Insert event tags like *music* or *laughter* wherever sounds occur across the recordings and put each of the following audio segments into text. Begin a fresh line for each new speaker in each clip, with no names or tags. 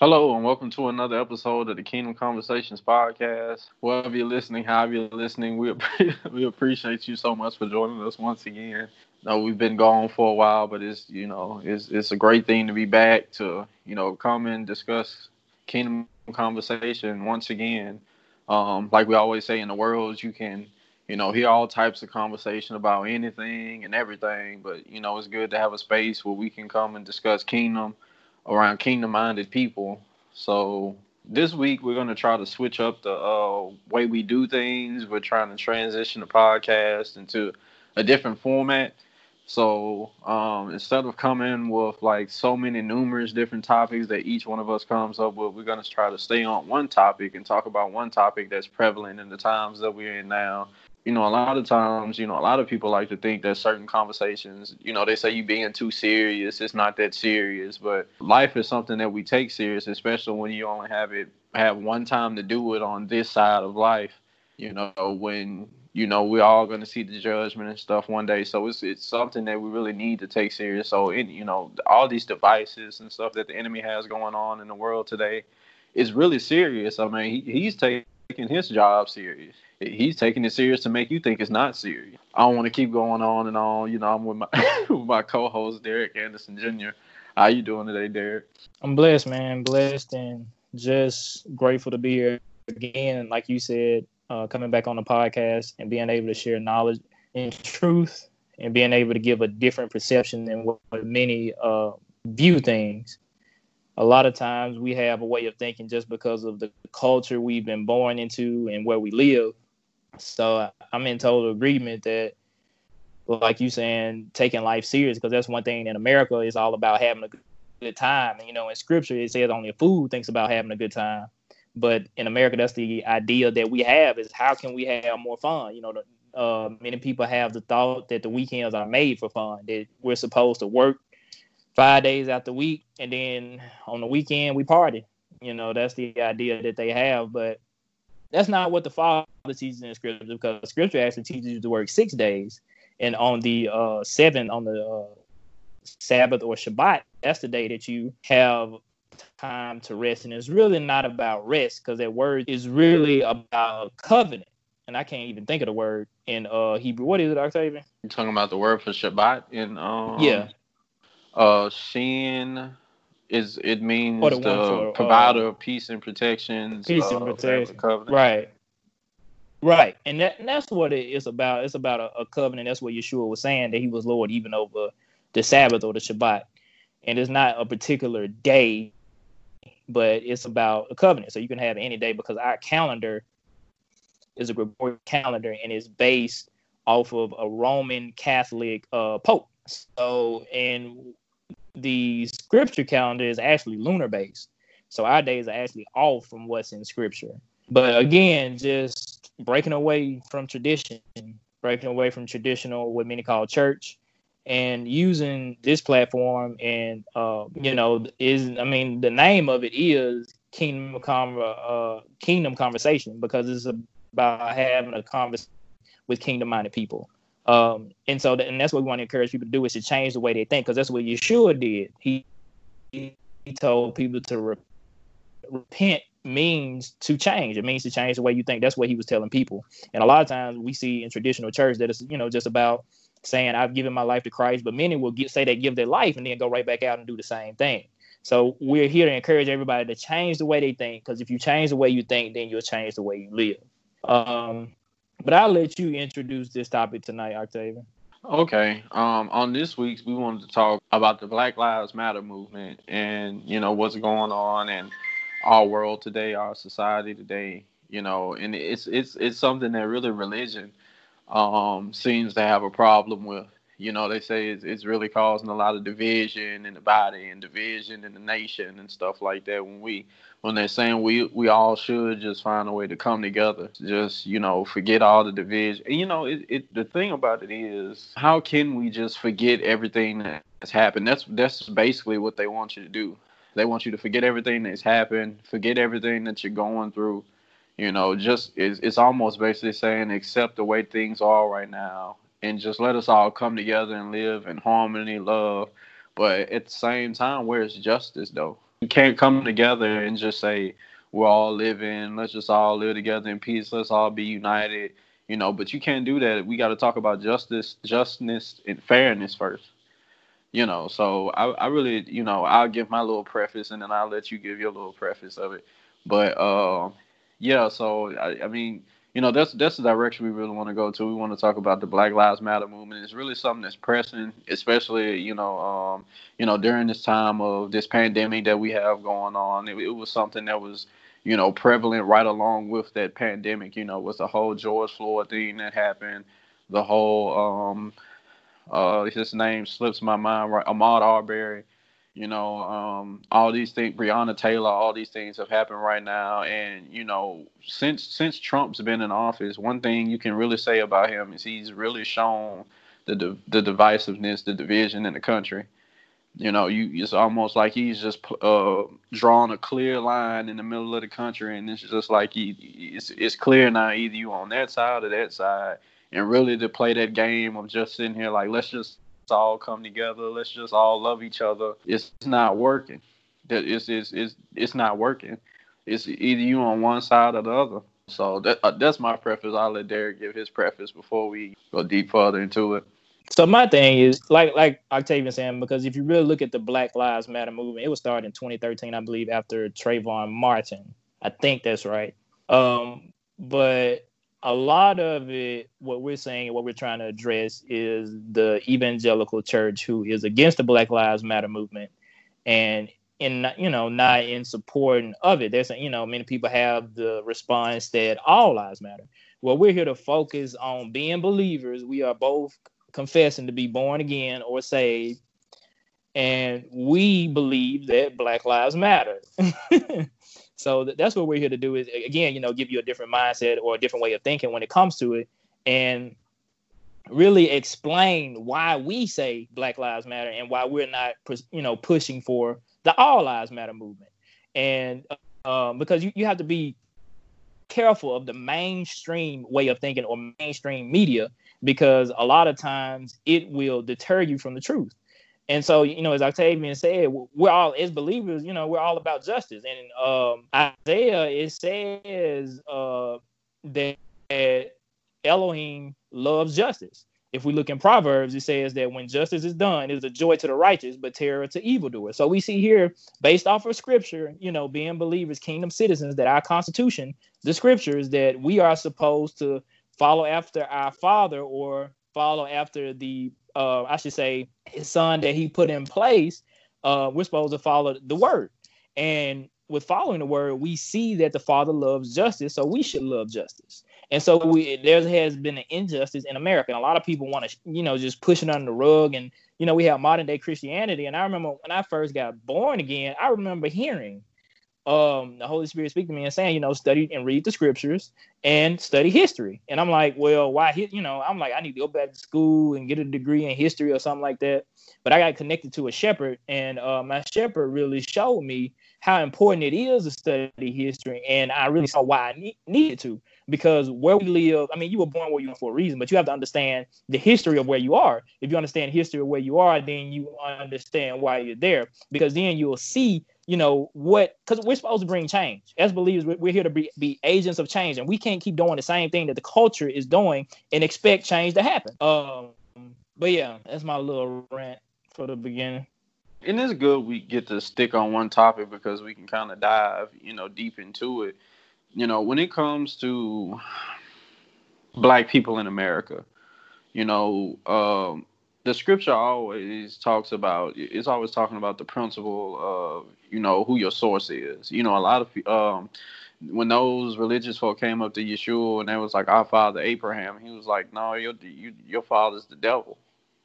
Hello and welcome to another episode of the Kingdom Conversations podcast. Wherever you're listening, however you're listening, we *laughs* we appreciate you so much for joining us once again. No, we've been gone for a while, but it's you know it's it's a great thing to be back to you know come and discuss Kingdom Conversation once again. Um, like we always say in the world, you can you know hear all types of conversation about anything and everything, but you know it's good to have a space where we can come and discuss Kingdom around kingdom minded people. So this week we're gonna try to switch up the uh, way we do things. We're trying to transition the podcast into a different format. So um, instead of coming with like so many numerous different topics that each one of us comes up with, we're gonna try to stay on one topic and talk about one topic that's prevalent in the times that we're in now you know, a lot of times, you know, a lot of people like to think that certain conversations, you know, they say you being too serious. It's not that serious, but life is something that we take serious, especially when you only have it have one time to do it on this side of life. You know, when you know we're all going to see the judgment and stuff one day. So it's it's something that we really need to take serious. So in you know all these devices and stuff that the enemy has going on in the world today is really serious. I mean, he, he's taking his job serious he's taking it serious to make you think it's not serious. I don't want to keep going on and on. You know, I'm with my *laughs* with my co-host Derek Anderson Jr. How you doing today, Derek?
I'm blessed, man. Blessed and just grateful to be here again. Like you said, uh, coming back on the podcast and being able to share knowledge and truth and being able to give a different perception than what many uh, view things a lot of times we have a way of thinking just because of the culture we've been born into and where we live so I'm in total agreement that, like you saying, taking life serious because that's one thing in America is all about having a good time. And, you know, in Scripture it says only a fool thinks about having a good time, but in America that's the idea that we have is how can we have more fun? You know, the, uh, many people have the thought that the weekends are made for fun. That we're supposed to work five days out the week and then on the weekend we party. You know, that's the idea that they have, but that's not what the Father teaches in Scripture because Scripture actually teaches you to work six days, and on the uh, seven on the uh, Sabbath or Shabbat, that's the day that you have time to rest. And it's really not about rest because that word is really about covenant. And I can't even think of the word in uh, Hebrew. What is it, Octavian?
You're talking about the word for Shabbat in um,
yeah,
uh, Shin is it means
the
the,
one for, uh,
provider of peace and protections.
peace and protection. Right. Right. And, that, and that's what it is about. It's about a, a covenant. That's what Yeshua was saying that he was Lord even over the Sabbath or the Shabbat. And it's not a particular day, but it's about a covenant. So you can have any day because our calendar is a Gregorian calendar and is based off of a Roman Catholic uh, Pope. So, and the scripture calendar is actually lunar based. So our days are actually off from what's in scripture. But again, just breaking away from tradition, breaking away from traditional, what many call church, and using this platform and uh, you know is I mean the name of it is Kingdom Conver- uh, Kingdom Conversation because it's about having a conversation with kingdom minded people. Um, and so, and that's what we want to encourage people to do is to change the way they think, because that's what Yeshua did. He, he told people to re- repent means to change. It means to change the way you think. That's what he was telling people. And a lot of times we see in traditional church that it's you know just about saying I've given my life to Christ, but many will get, say they give their life and then go right back out and do the same thing. So we're here to encourage everybody to change the way they think, because if you change the way you think, then you'll change the way you live. Um, but I'll let you introduce this topic tonight, Octavian.
Okay. Um, on this week's, we wanted to talk about the Black Lives Matter movement and you know what's going on in our world today, our society today. You know, and it's it's it's something that really religion um, seems to have a problem with. You know, they say it's, it's really causing a lot of division in the body and division in the nation and stuff like that. When we when they're saying we we all should just find a way to come together, just you know forget all the division. And you know, it, it the thing about it is, how can we just forget everything that's happened? That's that's basically what they want you to do. They want you to forget everything that's happened, forget everything that you're going through. You know, just it's, it's almost basically saying accept the way things are right now, and just let us all come together and live in harmony, love. But at the same time, where's justice though? You can't come together and just say we're all living, let's just all live together in peace, let's all be united, you know. But you can't do that. We got to talk about justice, justness, and fairness first, you know. So I, I really, you know, I'll give my little preface and then I'll let you give your little preface of it. But uh, yeah, so I, I mean you know that's that's the direction we really want to go to. We want to talk about the Black Lives Matter movement. It's really something that's pressing, especially you know um, you know during this time of this pandemic that we have going on. It, it, was something that was you know prevalent right along with that pandemic. You know, was the whole George Floyd thing that happened, the whole um, uh, his name slips my mind right, Ahmaud Arbery you know, um, all these things, Breonna Taylor, all these things have happened right now. And, you know, since since Trump's been in office, one thing you can really say about him is he's really shown the the divisiveness, the division in the country. You know, you it's almost like he's just uh, drawn a clear line in the middle of the country, and it's just like he, it's it's clear now either you on that side or that side, and really to play that game of just sitting here like let's just all come together. Let's just all love each other. It's not working. That it's it's it's it's not working. It's either you on one side or the other. So that uh, that's my preface. I'll let Derek give his preface before we go deep further into it.
So my thing is like like Octavian saying because if you really look at the Black Lives Matter movement, it was started in 2013, I believe, after Trayvon Martin. I think that's right. Um, but a lot of it, what we're saying, and what we're trying to address is the evangelical church who is against the Black Lives Matter movement and in you know not in support of it. There's you know many people have the response that all lives matter. Well, we're here to focus on being believers. We are both confessing to be born again or saved, and we believe that Black Lives Matter. *laughs* So th- that's what we're here to do is again, you know, give you a different mindset or a different way of thinking when it comes to it, and really explain why we say Black Lives Matter and why we're not, you know, pushing for the All Lives Matter movement. And um, because you, you have to be careful of the mainstream way of thinking or mainstream media because a lot of times it will deter you from the truth. And so, you know, as Octavian said, we're all as believers, you know, we're all about justice. And um, Isaiah it says uh, that Elohim loves justice. If we look in Proverbs, it says that when justice is done, it's a joy to the righteous, but terror to evildoers. So we see here, based off of scripture, you know, being believers, kingdom citizens, that our constitution, the scriptures, that we are supposed to follow after our father or follow after the uh, I should say, his son that he put in place, uh, we're supposed to follow the word. And with following the word, we see that the Father loves justice, so we should love justice. And so we there has been an injustice in America, and a lot of people want to, you know, just push it under the rug. And you know, we have modern day Christianity. And I remember when I first got born again, I remember hearing um, the Holy Spirit speak to me and saying, you know, study and read the scriptures and study history. And I'm like, well, why? You know, I'm like, I need to go back to school and get a degree in history or something like that. But I got connected to a shepherd, and uh, my shepherd really showed me how important it is to study history, and I really saw why I need, needed to. Because where we live, I mean, you were born where you are for a reason, but you have to understand the history of where you are. If you understand history of where you are, then you understand why you're there. Because then you'll see you know what because we're supposed to bring change. As believers we're here to be, be agents of change and we can't keep doing the same thing that the culture is doing and expect change to happen. Um but yeah that's my little rant for the beginning.
And it's good we get to stick on one topic because we can kind of dive you know deep into it. You know when it comes to black people in america you know um the scripture always talks about it's always talking about the principle of you know who your source is. You know a lot of um when those religious folk came up to Yeshua and they was like our father Abraham he was like no your you, your father's the devil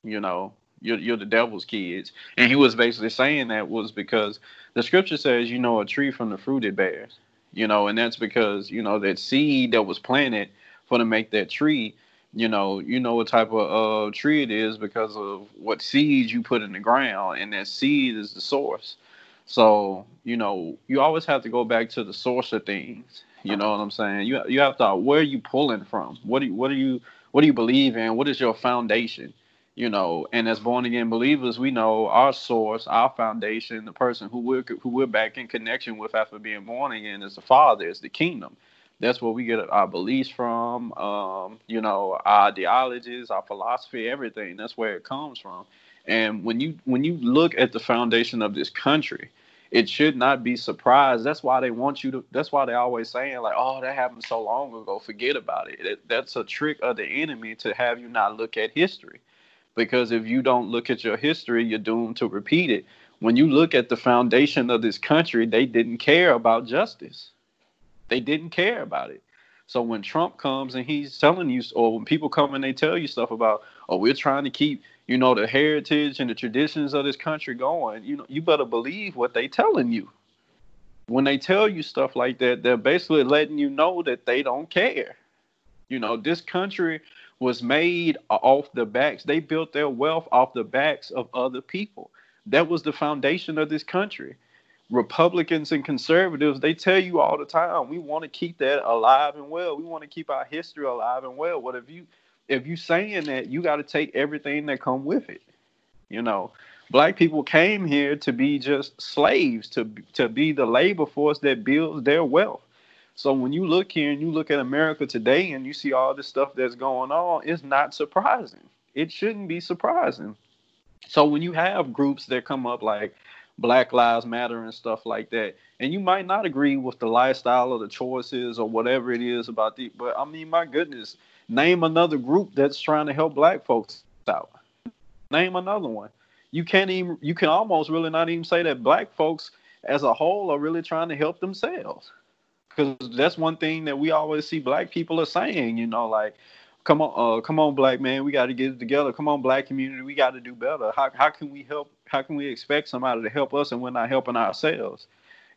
you know you're, you're the devil's kids. And he was basically saying that was because the scripture says you know a tree from the fruit it bears you know and that's because you know that seed that was planted for to make that tree you know, you know what type of uh, tree it is because of what seeds you put in the ground, and that seed is the source. So, you know, you always have to go back to the source of things. You know what I'm saying? You you have to where are you pulling from? What do you, what do you what do you believe in? What is your foundation? you know, and as born again believers, we know our source, our foundation, the person who we're who we're back in connection with after being born again is the Father, is the kingdom. That's where we get our beliefs from, um, you know, our ideologies, our philosophy, everything. That's where it comes from. And when you when you look at the foundation of this country, it should not be surprised. That's why they want you to. That's why they always saying like, "Oh, that happened so long ago. Forget about it." it that's a trick of the enemy to have you not look at history because if you don't look at your history, you're doomed to repeat it. When you look at the foundation of this country, they didn't care about justice. They didn't care about it. So when Trump comes and he's telling you, or when people come and they tell you stuff about, oh, we're trying to keep, you know, the heritage and the traditions of this country going, you know, you better believe what they telling you. When they tell you stuff like that, they're basically letting you know that they don't care. You know, this country was made off the backs. They built their wealth off the backs of other people. That was the foundation of this country. Republicans and conservatives, they tell you all the time, we want to keep that alive and well. We want to keep our history alive and well. What if you if you saying that, you got to take everything that come with it. You know, black people came here to be just slaves, to to be the labor force that builds their wealth. So when you look here and you look at America today and you see all this stuff that's going on, it's not surprising. It shouldn't be surprising. So when you have groups that come up like Black Lives Matter and stuff like that, and you might not agree with the lifestyle or the choices or whatever it is about the, but I mean, my goodness, name another group that's trying to help black folks out. Name another one. You can't even, you can almost really not even say that black folks as a whole are really trying to help themselves because that's one thing that we always see black people are saying. You know, like, come on, uh, come on, black man, we got to get it together. Come on, black community, we got to do better. How how can we help? How can we expect somebody to help us and we're not helping ourselves?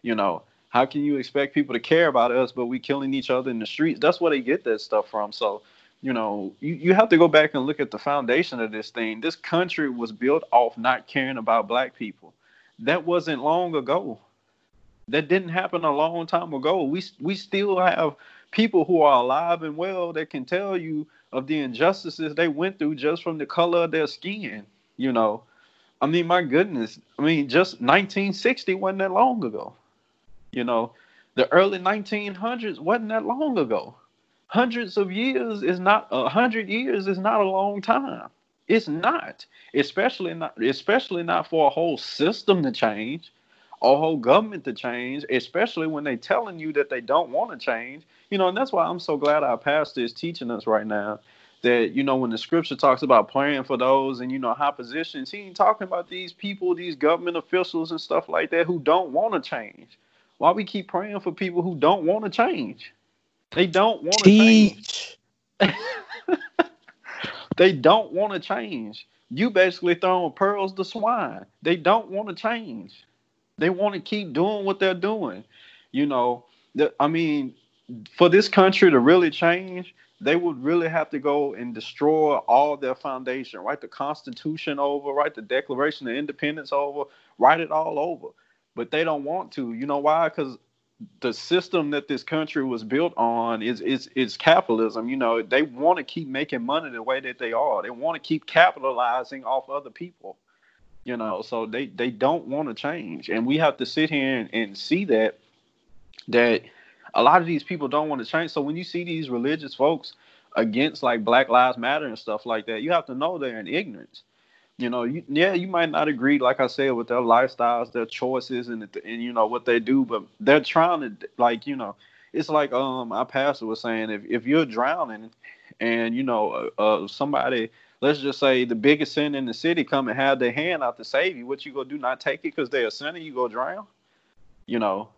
You know, how can you expect people to care about us but we killing each other in the streets? That's where they get that stuff from. So. You know, you, you have to go back and look at the foundation of this thing. This country was built off not caring about black people. That wasn't long ago that didn't happen a long time ago. We we still have people who are alive and well that can tell you of the injustices they went through just from the color of their skin. You know, I mean, my goodness. I mean, just 1960 wasn't that long ago. You know, the early 1900s wasn't that long ago. Hundreds of years is not a hundred years is not a long time. It's not, especially not, especially not for a whole system to change a whole government to change, especially when they're telling you that they don't want to change. You know, and that's why I'm so glad our pastor is teaching us right now that, you know, when the scripture talks about praying for those and, you know, high positions, he ain't talking about these people, these government officials and stuff like that who don't want to change. Why we keep praying for people who don't want to change? They don't want to change. *laughs* they don't want to change. You basically throwing pearls to swine. They don't want to change. They want to keep doing what they're doing. You know, the, I mean, for this country to really change, they would really have to go and destroy all their foundation, write the Constitution over, write the Declaration of Independence over, write it all over. But they don't want to. You know why? Because the system that this country was built on is is is capitalism. You know, they want to keep making money the way that they are. They want to keep capitalizing off other people you know so they they don't want to change. And we have to sit here and, and see that that a lot of these people don't want to change. So when you see these religious folks against like black lives matter and stuff like that you have to know they're in ignorance. You know you, yeah you might not agree like i said with their lifestyles their choices and, and you know what they do but they're trying to like you know it's like um our pastor was saying if, if you're drowning and you know uh, uh somebody let's just say the biggest sin in the city come and have their hand out to save you. What you gonna do? Not take it because they're a sinner? You go drown? You know.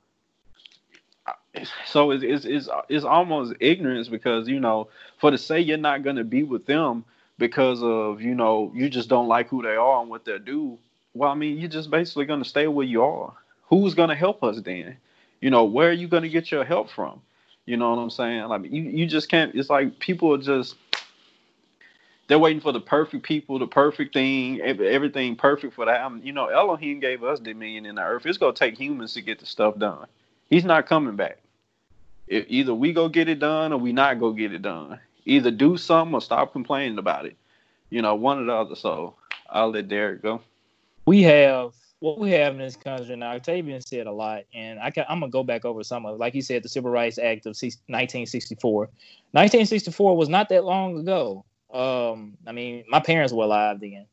So it's, it's it's it's almost ignorance because you know for to say you're not gonna be with them because of you know you just don't like who they are and what they do. Well, I mean you're just basically gonna stay where you are. Who's gonna help us then? You know where are you gonna get your help from? You know what I'm saying? Like you you just can't. It's like people are just they're waiting for the perfect people, the perfect thing, everything perfect for that. You know, Elohim gave us dominion in the earth. It's gonna take humans to get the stuff done. He's not coming back. If either we go get it done or we not go get it done. Either do something or stop complaining about it. you know, one or the other. So I'll let Derek go.
We have what we have in this country now. Octavian said a lot, and I can, I'm gonna go back over some of it. Like he said, the Civil Rights Act of 1964. 1964 was not that long ago. Um, I mean, my parents were alive then,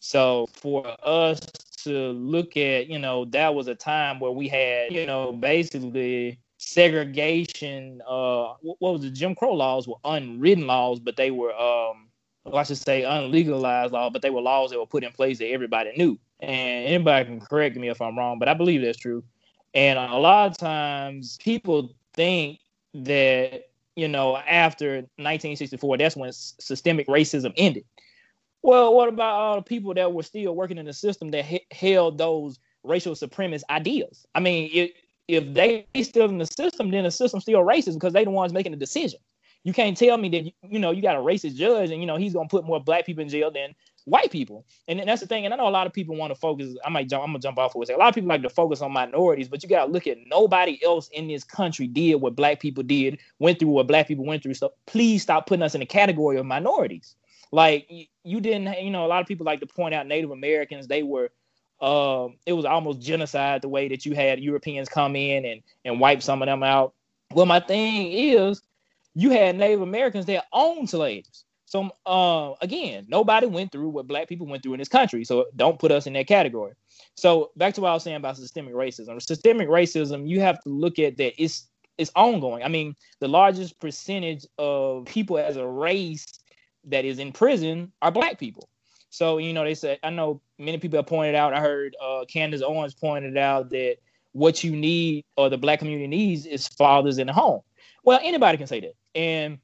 so for us to look at, you know, that was a time where we had, you know, basically segregation. Uh, what was the Jim Crow laws were unwritten laws, but they were um well, I should say unlegalized law, but they were laws that were put in place that everybody knew. And anybody can correct me if I'm wrong, but I believe that's true. And a lot of times people think that, you know, after 1964, that's when systemic racism ended. Well, what about all the people that were still working in the system that h- held those racial supremacist ideas? I mean, if, if they still in the system, then the system still racist because they the ones making the decision. You can't tell me that you know you got a racist judge and you know he's gonna put more black people in jail than white people. And that's the thing. And I know a lot of people want to focus. I might jump. I'm gonna jump off for a second. A lot of people like to focus on minorities, but you gotta look at nobody else in this country did what black people did, went through what black people went through. So please stop putting us in the category of minorities. Like you didn't. You know, a lot of people like to point out Native Americans. They were. Um, it was almost genocide the way that you had Europeans come in and and wipe some of them out. Well, my thing is you had Native Americans that owned slaves. So uh, again, nobody went through what black people went through in this country. So don't put us in that category. So back to what I was saying about systemic racism. Systemic racism, you have to look at that it's it's ongoing. I mean, the largest percentage of people as a race that is in prison are black people. So, you know, they said, I know many people have pointed out, I heard uh, Candace Owens pointed out that what you need or the black community needs is fathers in the home. Well, anybody can say that. And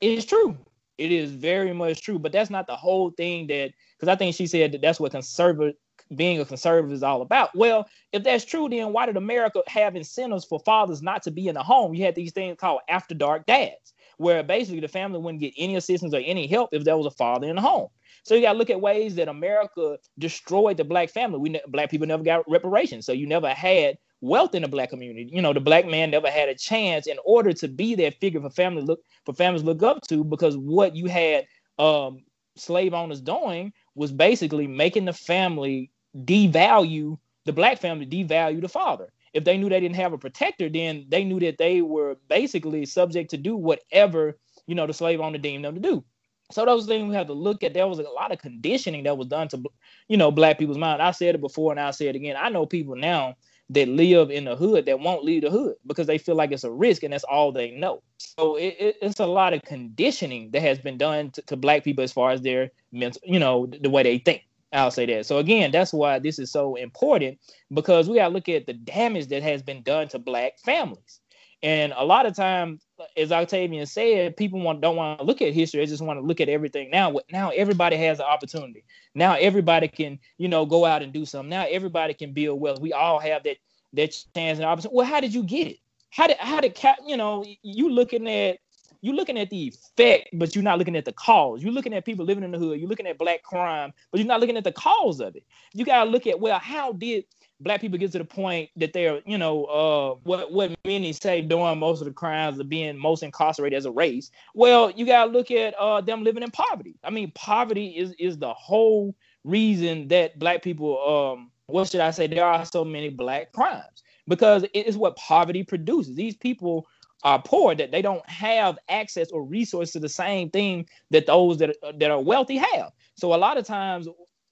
it's true. It is very much true. But that's not the whole thing that, because I think she said that that's what conservative being a conservative is all about. Well, if that's true, then why did America have incentives for fathers not to be in the home? You had these things called after dark dads, where basically the family wouldn't get any assistance or any help if there was a father in the home. So you got to look at ways that America destroyed the black family. We black people never got reparations, so you never had wealth in the black community. You know, the black man never had a chance in order to be that figure for family look for families look up to because what you had um, slave owners doing was basically making the family devalue the black family, devalue the father. If they knew they didn't have a protector, then they knew that they were basically subject to do whatever you know the slave owner deemed them to do. So those things we have to look at. There was a lot of conditioning that was done to, you know, black people's mind. I said it before and I'll say it again. I know people now that live in the hood that won't leave the hood because they feel like it's a risk and that's all they know. So it, it, it's a lot of conditioning that has been done to, to, black people as far as their mental, you know, the, way they think. I'll say that. So again, that's why this is so important because we got to look at the damage that has been done to black families. And a lot of times, as Octavian said, people want don't want to look at history; they just want to look at everything now. Now everybody has an opportunity. Now everybody can, you know, go out and do something. Now everybody can build wealth. We all have that that chance and opportunity. Well, how did you get it? How did how did you know you looking at you're looking at the effect, but you're not looking at the cause. You're looking at people living in the hood. You're looking at black crime, but you're not looking at the cause of it. You gotta look at well, how did black people get to the point that they're, you know, uh, what what many say doing most of the crimes of being most incarcerated as a race. Well, you gotta look at uh, them living in poverty. I mean, poverty is is the whole reason that black people, um, what should I say, there are so many black crimes because it is what poverty produces. These people are poor that they don't have access or resource to the same thing that those that that are wealthy have. So a lot of times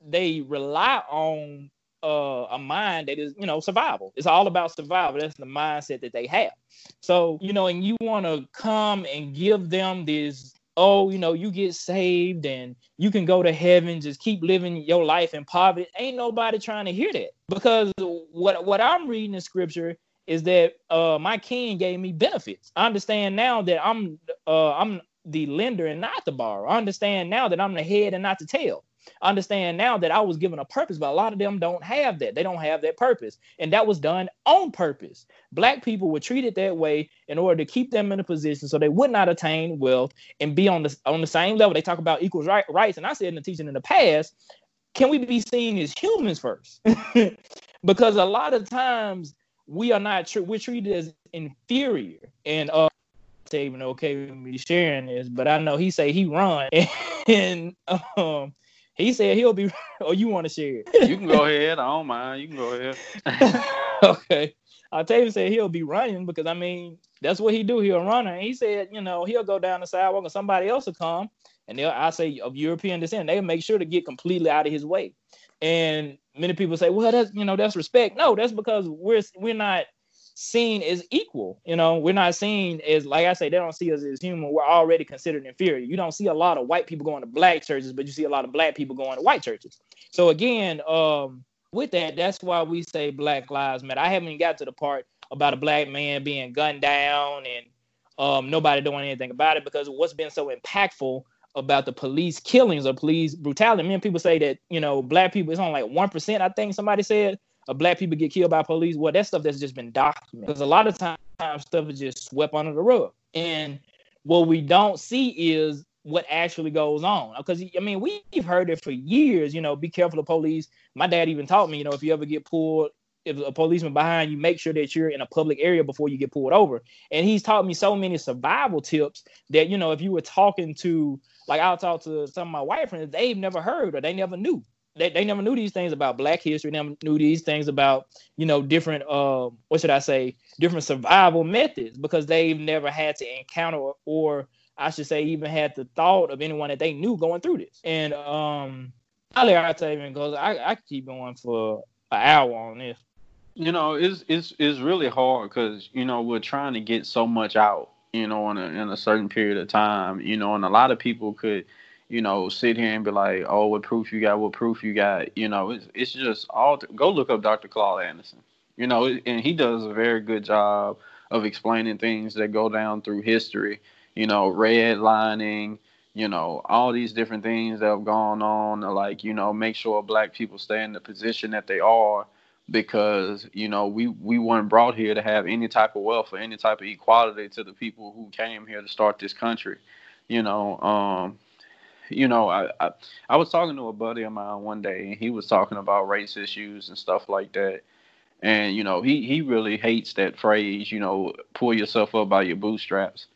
they rely on uh, a mind that is, you know, survival. It's all about survival. That's the mindset that they have. So, you know, and you want to come and give them this, oh, you know, you get saved and you can go to heaven, just keep living your life in poverty. Ain't nobody trying to hear that. Because what what I'm reading in scripture is that uh my king gave me benefits. I understand now that I'm uh I'm the lender and not the borrower. I understand now that I'm the head and not the tail understand now that I was given a purpose, but a lot of them don't have that. They don't have that purpose. And that was done on purpose. Black people were treated that way in order to keep them in a position so they would not attain wealth and be on the on the same level. They talk about equal right, rights. And I said in the teaching in the past, can we be seen as humans first? *laughs* because a lot of times we are not we're treated as inferior. And uh even okay with me sharing this, but I know he say he run *laughs* and um he said he'll be. *laughs* Oh, you want to share
you can go ahead. I don't mind. You can go
ahead. *laughs* okay. Uh, Octavian said he'll be running because I mean that's what he do. He'll run. And he said, you know, he'll go down the sidewalk and somebody else will come and they'll I say of European descent, they'll make sure to get completely out of his way. And many people say, well, that's you know, that's respect. No, that's because we're we're not seen as equal. You know, we're not seen as like I say, they don't see us as human. We're already considered inferior. You don't see a lot of white people going to black churches, but you see a lot of black people going to white churches. So again, um, with that, that's why we say Black Lives Matter. I haven't got to the part about a black man being gunned down and um, nobody doing anything about it because what's been so impactful about the police killings or police brutality. Many people say that you know black people. It's only like one percent. I think somebody said of black people get killed by police. Well, that stuff that's just been documented. Because a lot of times stuff is just swept under the rug. And what we don't see is what actually goes on. Uh, because I mean, we've heard it for years. You know, be careful of police. My dad even taught me. You know, if you ever get pulled, if a policeman behind you, make sure that you're in a public area before you get pulled over. And he's taught me so many survival tips that you know, if you were talking to, like, I'll talk to some of my white friends, they've never heard or they never knew they, they never knew these things about black history. Never knew these things about you know different uh, what should i say different survival methods because they've never had to encounter or i should say even had the thought of anyone that they knew going through this. And um i'll let even goes i i keep going for an hour on this.
You know it's it's it's really hard because you know we're trying to get so much out you know in a, in a certain period of time you know and a lot of people could you know, sit here and be like, oh, what proof you got? What proof you got? You know, it's it's just all. To, go look up Dr. Claude Anderson. You know, and he does a very good job of explaining things that go down through history. You know, redlining. You know, all these different things that have gone on. to Like, you know, make sure black people stay in the position that they are because you know we we weren't brought here to have any type of wealth or any type of equality to the people who came here to start this country you know um you know, I, I, I was talking to a buddy of mine one day, and he was talking about race issues and stuff like that. And you know, he he really hates that phrase. You know, pull yourself up by your bootstraps.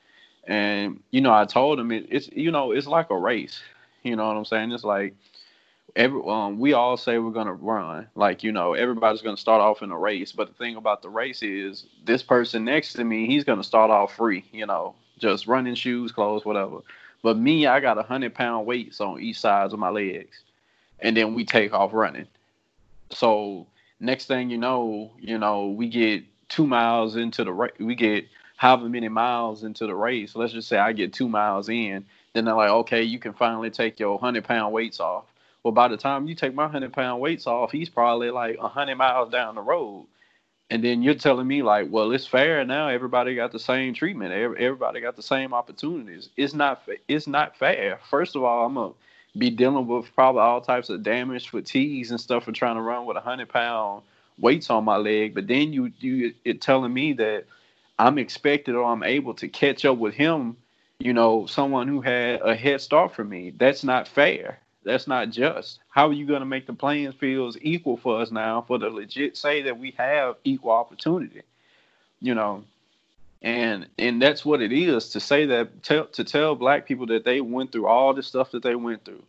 And you know, I told him it, it's you know it's like a race. You know what I'm saying? It's like every um, we all say we're gonna run. Like you know, everybody's gonna start off in a race. But the thing about the race is, this person next to me, he's gonna start off free. You know, just running shoes, clothes, whatever. But me, I got a hundred pound weights on each sides of my legs, and then we take off running. So next thing you know, you know, we get two miles into the race. We get however many miles into the race. Let's just say I get two miles in. Then they're like, okay, you can finally take your hundred pound weights off. Well, by the time you take my hundred pound weights off, he's probably like hundred miles down the road and then you're telling me like, well, it's fair now. Everybody got the same treatment. Everybody got the same opportunities. It's not. It's not fair. First of all, I'm gonna be dealing with probably all types of damage, fatigues, and stuff for trying to run with a hundred pound weights on my leg. But then you you it telling me that I'm expected or I'm able to catch up with him. You know, someone who had a head start for me. That's not fair. That's not just. How are you going to make the playing fields equal for us now for the legit say that we have equal opportunity? You know, and and that's what it is to say that tell, to tell black people that they went through all the stuff that they went through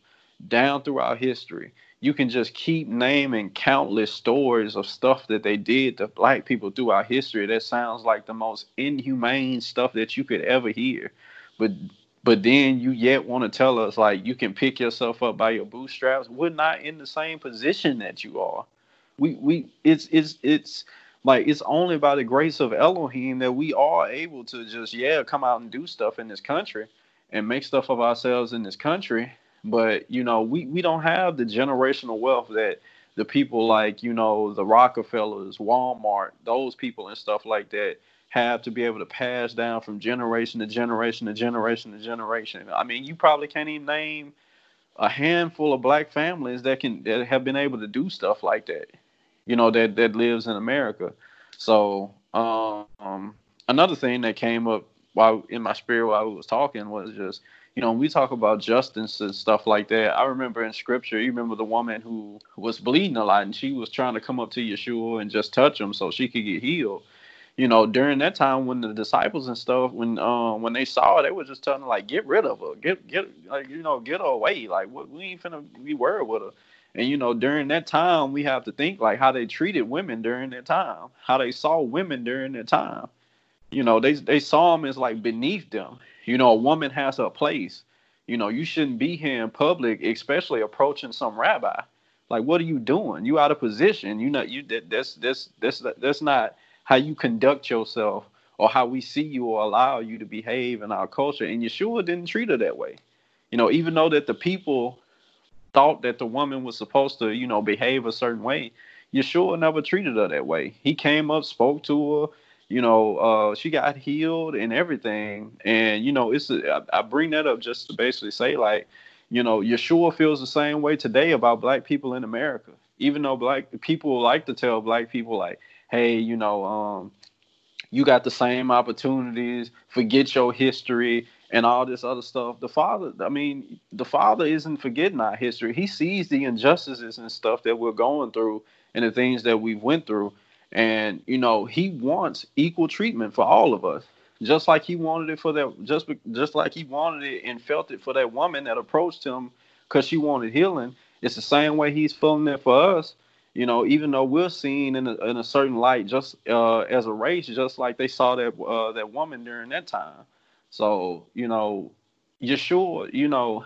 down throughout history you can just keep naming countless stories of stuff that they did to black people throughout history that sounds like the most inhumane stuff that you could ever hear but but then you yet want to tell us like you can pick yourself up by your bootstraps. We're not in the same position that you are. We we it's it's it's like it's only by the grace of elohim that we are able to just yeah come out and do stuff in this country and make stuff of ourselves in this country. But you know we we don't have the generational wealth that the people like you know the rockefellers walmart those people and stuff like that have to be able to pass down from generation to generation to generation to generation. I mean, you probably can't even name a handful of black families that can that have been able to do stuff like that. You know, that that lives in America. So, um, another thing that came up while in my spirit while I was talking was just, you know, we talk about justice and stuff like that. I remember in scripture, you remember the woman who was bleeding a lot and she was trying to come up to Yeshua and just touch him so she could get healed you know, during that time when the disciples and stuff, when um when they saw it, they were just telling them like, get rid of her, get get like you know, get her away. Like we ain't finna be worried with her. And you know, during that time, we have to think like how they treated women during that time, how they saw women during that time. You know, they they saw them as like beneath them. You know, a woman has a place. You know, you shouldn't be here in public, especially approaching some rabbi. Like, what are you doing? You out of position. You know, you that's that's that's that's not how you conduct yourself or how we see you or allow you to behave in our culture. And Yeshua didn't treat her that way. You know, even though that the people thought that the woman was supposed to, you know, behave a certain way, Yeshua never treated her that way. He came up, spoke to her, you know, uh, she got healed and everything. And, you know, it's I bring that up just to basically say, like, you know, Yeshua feels the same way today about black people in America. Even though black people like to tell black people, like, hey, you know, um, you got the same opportunities, forget your history and all this other stuff. The father, I mean, the father isn't forgetting our history. He sees the injustices and stuff that we're going through and the things that we went through. And, you know, he wants equal treatment for all of us. Just like he wanted it for that, just just like he wanted it and felt it for that woman that approached him because she wanted healing. It's the same way he's feeling it for us you know, even though we're seen in a, in a certain light, just uh, as a race, just like they saw that uh, that woman during that time. So, you know, Yeshua, you know,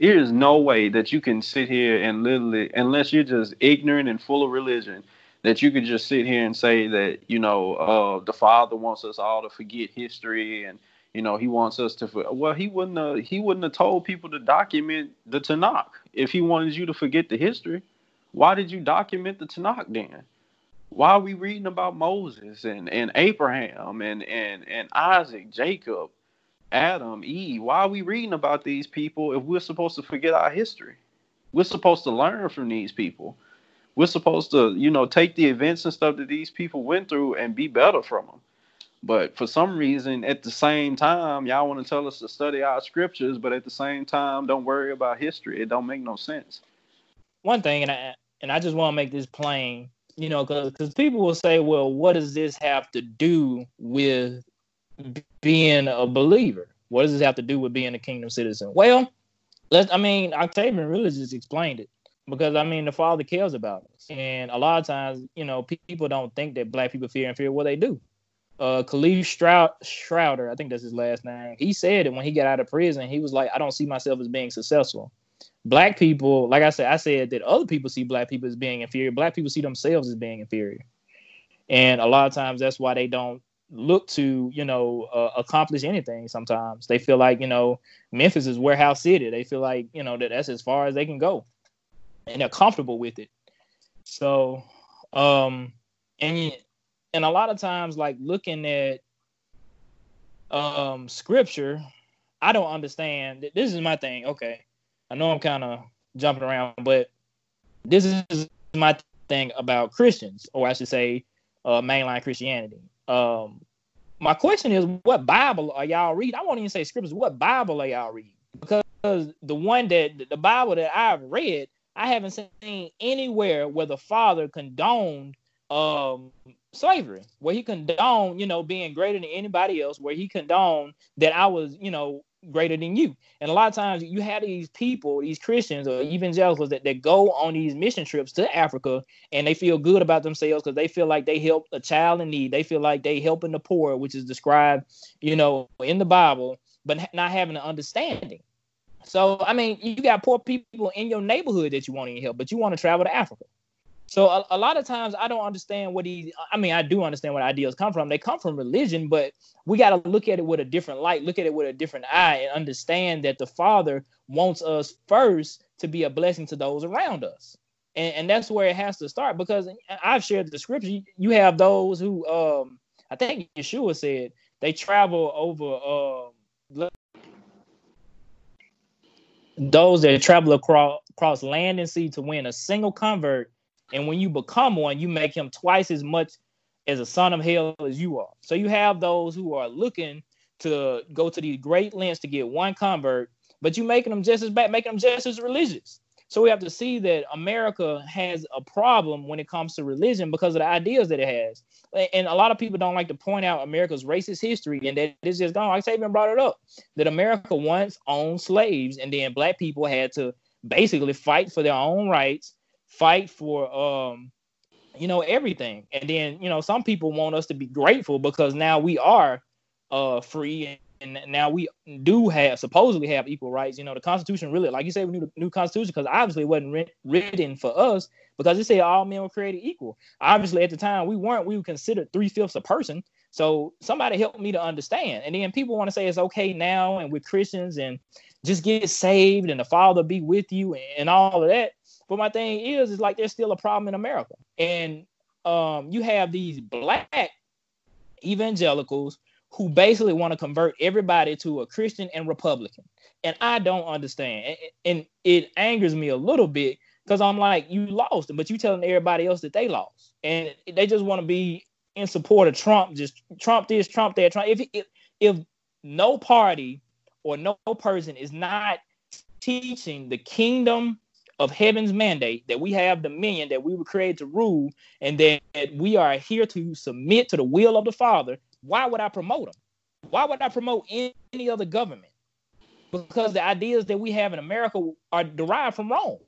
there is no way that you can sit here and literally, unless you're just ignorant and full of religion, that you could just sit here and say that, you know, uh, the Father wants us all to forget history and, you know, he wants us to. Well, he wouldn't. Have, he wouldn't have told people to document the Tanakh if he wanted you to forget the history. Why did you document the Tanakh then? Why are we reading about Moses and, and Abraham and, and, and Isaac, Jacob, Adam, Eve? Why are we reading about these people if we're supposed to forget our history? We're supposed to learn from these people. We're supposed to, you know, take the events and stuff that these people went through and be better from them. But for some reason, at the same time, y'all want to tell us to study our scriptures, but at the same time, don't worry about history. It don't make no sense.
One thing, and I, and I just want to make this plain, you know, because people will say, well, what does this have to do with being a believer? What does this have to do with being a kingdom citizen? Well, let's, I mean, Octavian really just explained it because I mean, the Father cares about us. And a lot of times, you know, people don't think that black people fear and fear what they do. Uh, Kalief Stroud, Schrader, I think that's his last name. He said it when he got out of prison. He was like, I don't see myself as being successful black people, like I said, I said that other people see black people as being inferior. Black people see themselves as being inferior, and a lot of times that's why they don't look to you know uh, accomplish anything. Sometimes they feel like you know Memphis is warehouse city. They feel like you know that that's as far as they can go, and they're comfortable with it. So, um, and and a lot of times, like looking at um scripture, I don't understand. This is my thing. Okay I know I'm kind of jumping around, but this is my thing about Christians, or I should say, uh, mainline Christianity. Um, my question is, what Bible are y'all reading? I won't even say scriptures. What Bible are y'all reading? Because the one that the Bible that I've read, I haven't seen anywhere where the Father condoned um, slavery, where he condoned, you know, being greater than anybody else, where he condoned that I was, you know, greater than you. And a lot of times you have these people, these Christians or evangelicals that, that go on these mission trips to Africa and they feel good about themselves because they feel like they help a child in need. They feel like they helping the poor, which is described, you know, in the Bible, but not having an understanding. So I mean, you got poor people in your neighborhood that you want to help, but you want to travel to Africa. So a, a, lot of times I don't understand what he. I mean, I do understand where ideas come from. They come from religion, but we got to look at it with a different light, look at it with a different eye, and understand that the Father wants us first to be a blessing to those around us, and, and that's where it has to start. Because I've shared the scripture. You have those who, um, I think Yeshua said, they travel over. Uh, those that travel across, across land and sea to win a single convert and when you become one, you make him twice as much as a son of hell as you are. So you have those who are looking to go to these great lengths to get one convert, but you making them just as bad, making them just as religious. So we have to see that America has a problem when it comes to religion because of the ideas that it has. And a lot of people don't like to point out America's racist history and that it's just gone. Like Sabian brought it up that America once owned slaves, and then black people had to basically fight for their own rights, fight for um, you know, everything. And then, you know, some people want us to be grateful because now we are uh free and now we do have supposedly have equal rights. You know, the Constitution really, like you say, we need a new Constitution because obviously it wasn't written for us because it said all men were created equal. Obviously, at the time we weren't. We were considered three fifths a person. So somebody helped me to understand. And then people want to say it's okay now, and we're Christians, and just get saved, and the Father be with you, and all of that. But my thing is, is like there's still a problem in America, and um, you have these black evangelicals who basically want to convert everybody to a Christian and Republican. And I don't understand. And it angers me a little bit because I'm like, you lost, but you telling everybody else that they lost. And they just want to be in support of Trump, just Trump this, Trump that, Trump. If, if, if no party or no person is not teaching the kingdom of heaven's mandate that we have dominion, that we were created to rule, and that we are here to submit to the will of the Father, why would I promote them? Why would I promote any other government? Because the ideas that we have in America are derived from Rome.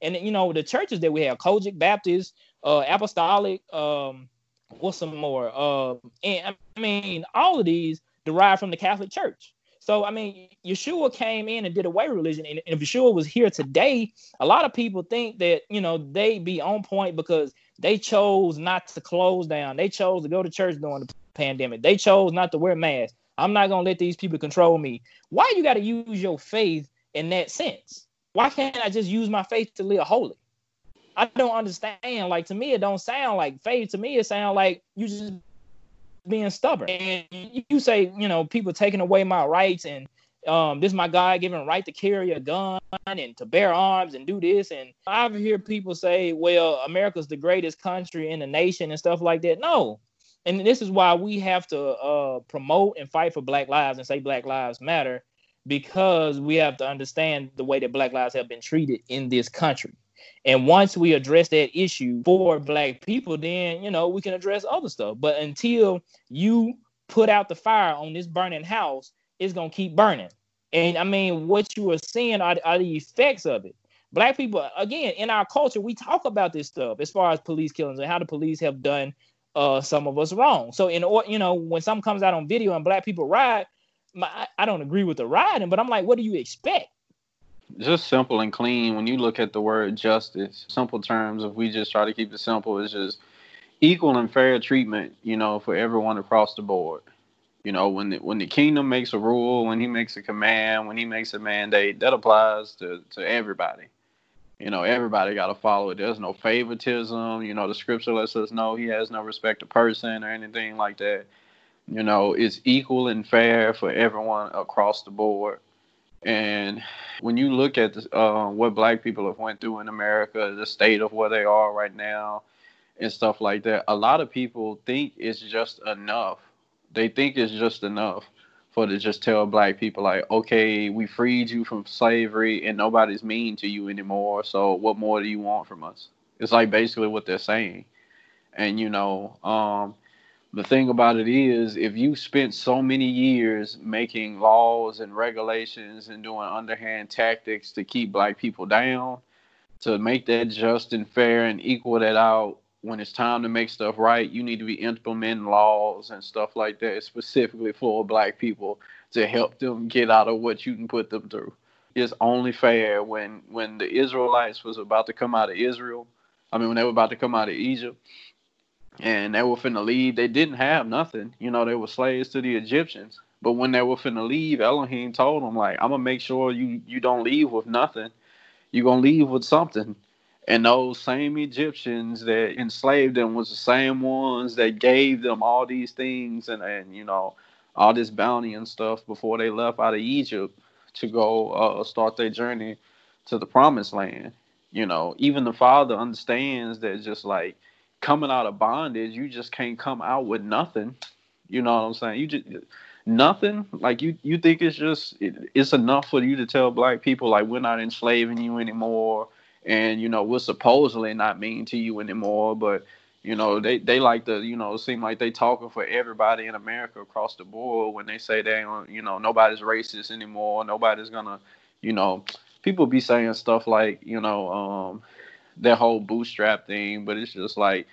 And you know, the churches that we have, COGIC, Baptist, uh, Apostolic, um, what's some more? Uh, and I mean, all of these derive from the Catholic Church. So I mean, Yeshua came in and did away religion, and if Yeshua was here today, a lot of people think that you know they'd be on point because they chose not to close down. They chose to go to church during the pandemic. They chose not to wear masks. I'm not gonna let these people control me. Why you got to use your faith in that sense? Why can't I just use my faith to live holy? I don't understand. Like to me, it don't sound like faith. To me, it sounds like you just being stubborn. And you say, you know, people taking away my rights and um, this is my God given right to carry a gun and to bear arms and do this. And I've heard people say, well, America's the greatest country in the nation and stuff like that. No, and this is why we have to uh, promote and fight for Black lives and say Black lives matter because we have to understand the way that Black lives have been treated in this country. And once we address that issue for Black people, then you know we can address other stuff. But until you put out the fire on this burning house, it's gonna keep burning. And I mean, what you are seeing are, are the effects of it. Black people, again, in our culture, we talk about this stuff as far as police killings and how the police have done uh, some of us wrong. So in or you know when something comes out on video and black people ride, my, I don't agree with the riding, but I'm like, what do you expect?
Just simple and clean. When you look at the word justice, simple terms, if we just try to keep it simple, it's just equal and fair treatment. You know, for everyone across the board. You know, when the, when the kingdom makes a rule, when he makes a command, when he makes a mandate, that applies to to everybody. You know, everybody got to follow it. There's no favoritism. You know, the scripture lets us know he has no respect to person or anything like that. You know, it's equal and fair for everyone across the board. And when you look at uh, what black people have went through in America, the state of where they are right now, and stuff like that, a lot of people think it's just enough. They think it's just enough for to just tell black people like, okay, we freed you from slavery and nobody's mean to you anymore. So what more do you want from us? It's like basically what they're saying. And you know, um, the thing about it is, if you spent so many years making laws and regulations and doing underhand tactics to keep black people down, to make that just and fair and equal that out, when it's time to make stuff right, you need to be implementing laws and stuff like that, specifically for black people to help them get out of what you can put them through. It's only fair when when the Israelites was about to come out of Israel, I mean when they were about to come out of Egypt, and they were finna leave, they didn't have nothing. You know, they were slaves to the Egyptians. But when they were finna leave, Elohim told them like, "I'm gonna make sure you you don't leave with nothing. You're gonna leave with something." And those same Egyptians that enslaved them was the same ones that gave them all these things and, and you know, all this bounty and stuff before they left out of Egypt to go uh, start their journey to the promised land. You know, even the father understands that just like coming out of bondage, you just can't come out with nothing. You know what I'm saying? You just nothing. Like you, you think it's just it, it's enough for you to tell black people like we're not enslaving you anymore and you know we're supposedly not mean to you anymore, but you know they they like to you know seem like they talking for everybody in America across the board when they say they you know nobody's racist anymore, nobody's gonna you know people be saying stuff like you know um that whole bootstrap thing, but it's just like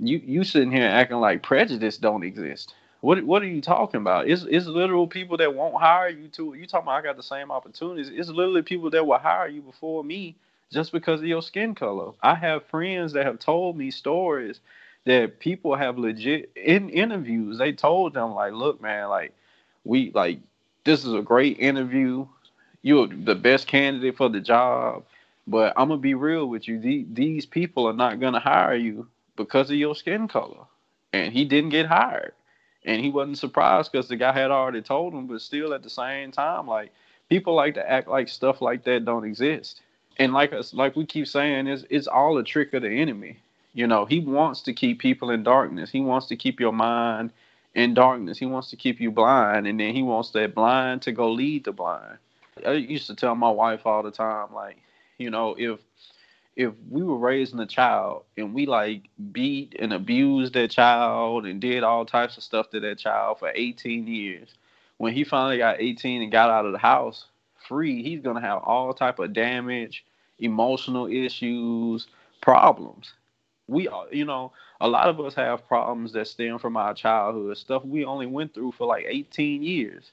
you you sitting here acting like prejudice don't exist. What what are you talking about? It's it's literal people that won't hire you to you talking about I got the same opportunities. It's literally people that will hire you before me just because of your skin color. I have friends that have told me stories that people have legit in interviews. They told them like, look, man, like we like this is a great interview. You're the best candidate for the job. But I'm gonna be real with you. The, these people are not gonna hire you because of your skin color. And he didn't get hired. And he wasn't surprised because the guy had already told him, but still at the same time, like people like to act like stuff like that don't exist and like us, like we keep saying, is it's all a trick of the enemy. You know, he wants to keep people in darkness. He wants to keep your mind in darkness. He wants to keep you blind, and then he wants that blind to go lead the blind. I used to tell my wife all the time, like, you know, if if we were raising a child and we like beat and abused that child and did all types of stuff to that child for 18 years, when he finally got 18 and got out of the house, free, he's gonna have all type of damage, emotional issues, problems. We, are, you know, a lot of us have problems that stem from our childhood, stuff we only went through for like 18 years,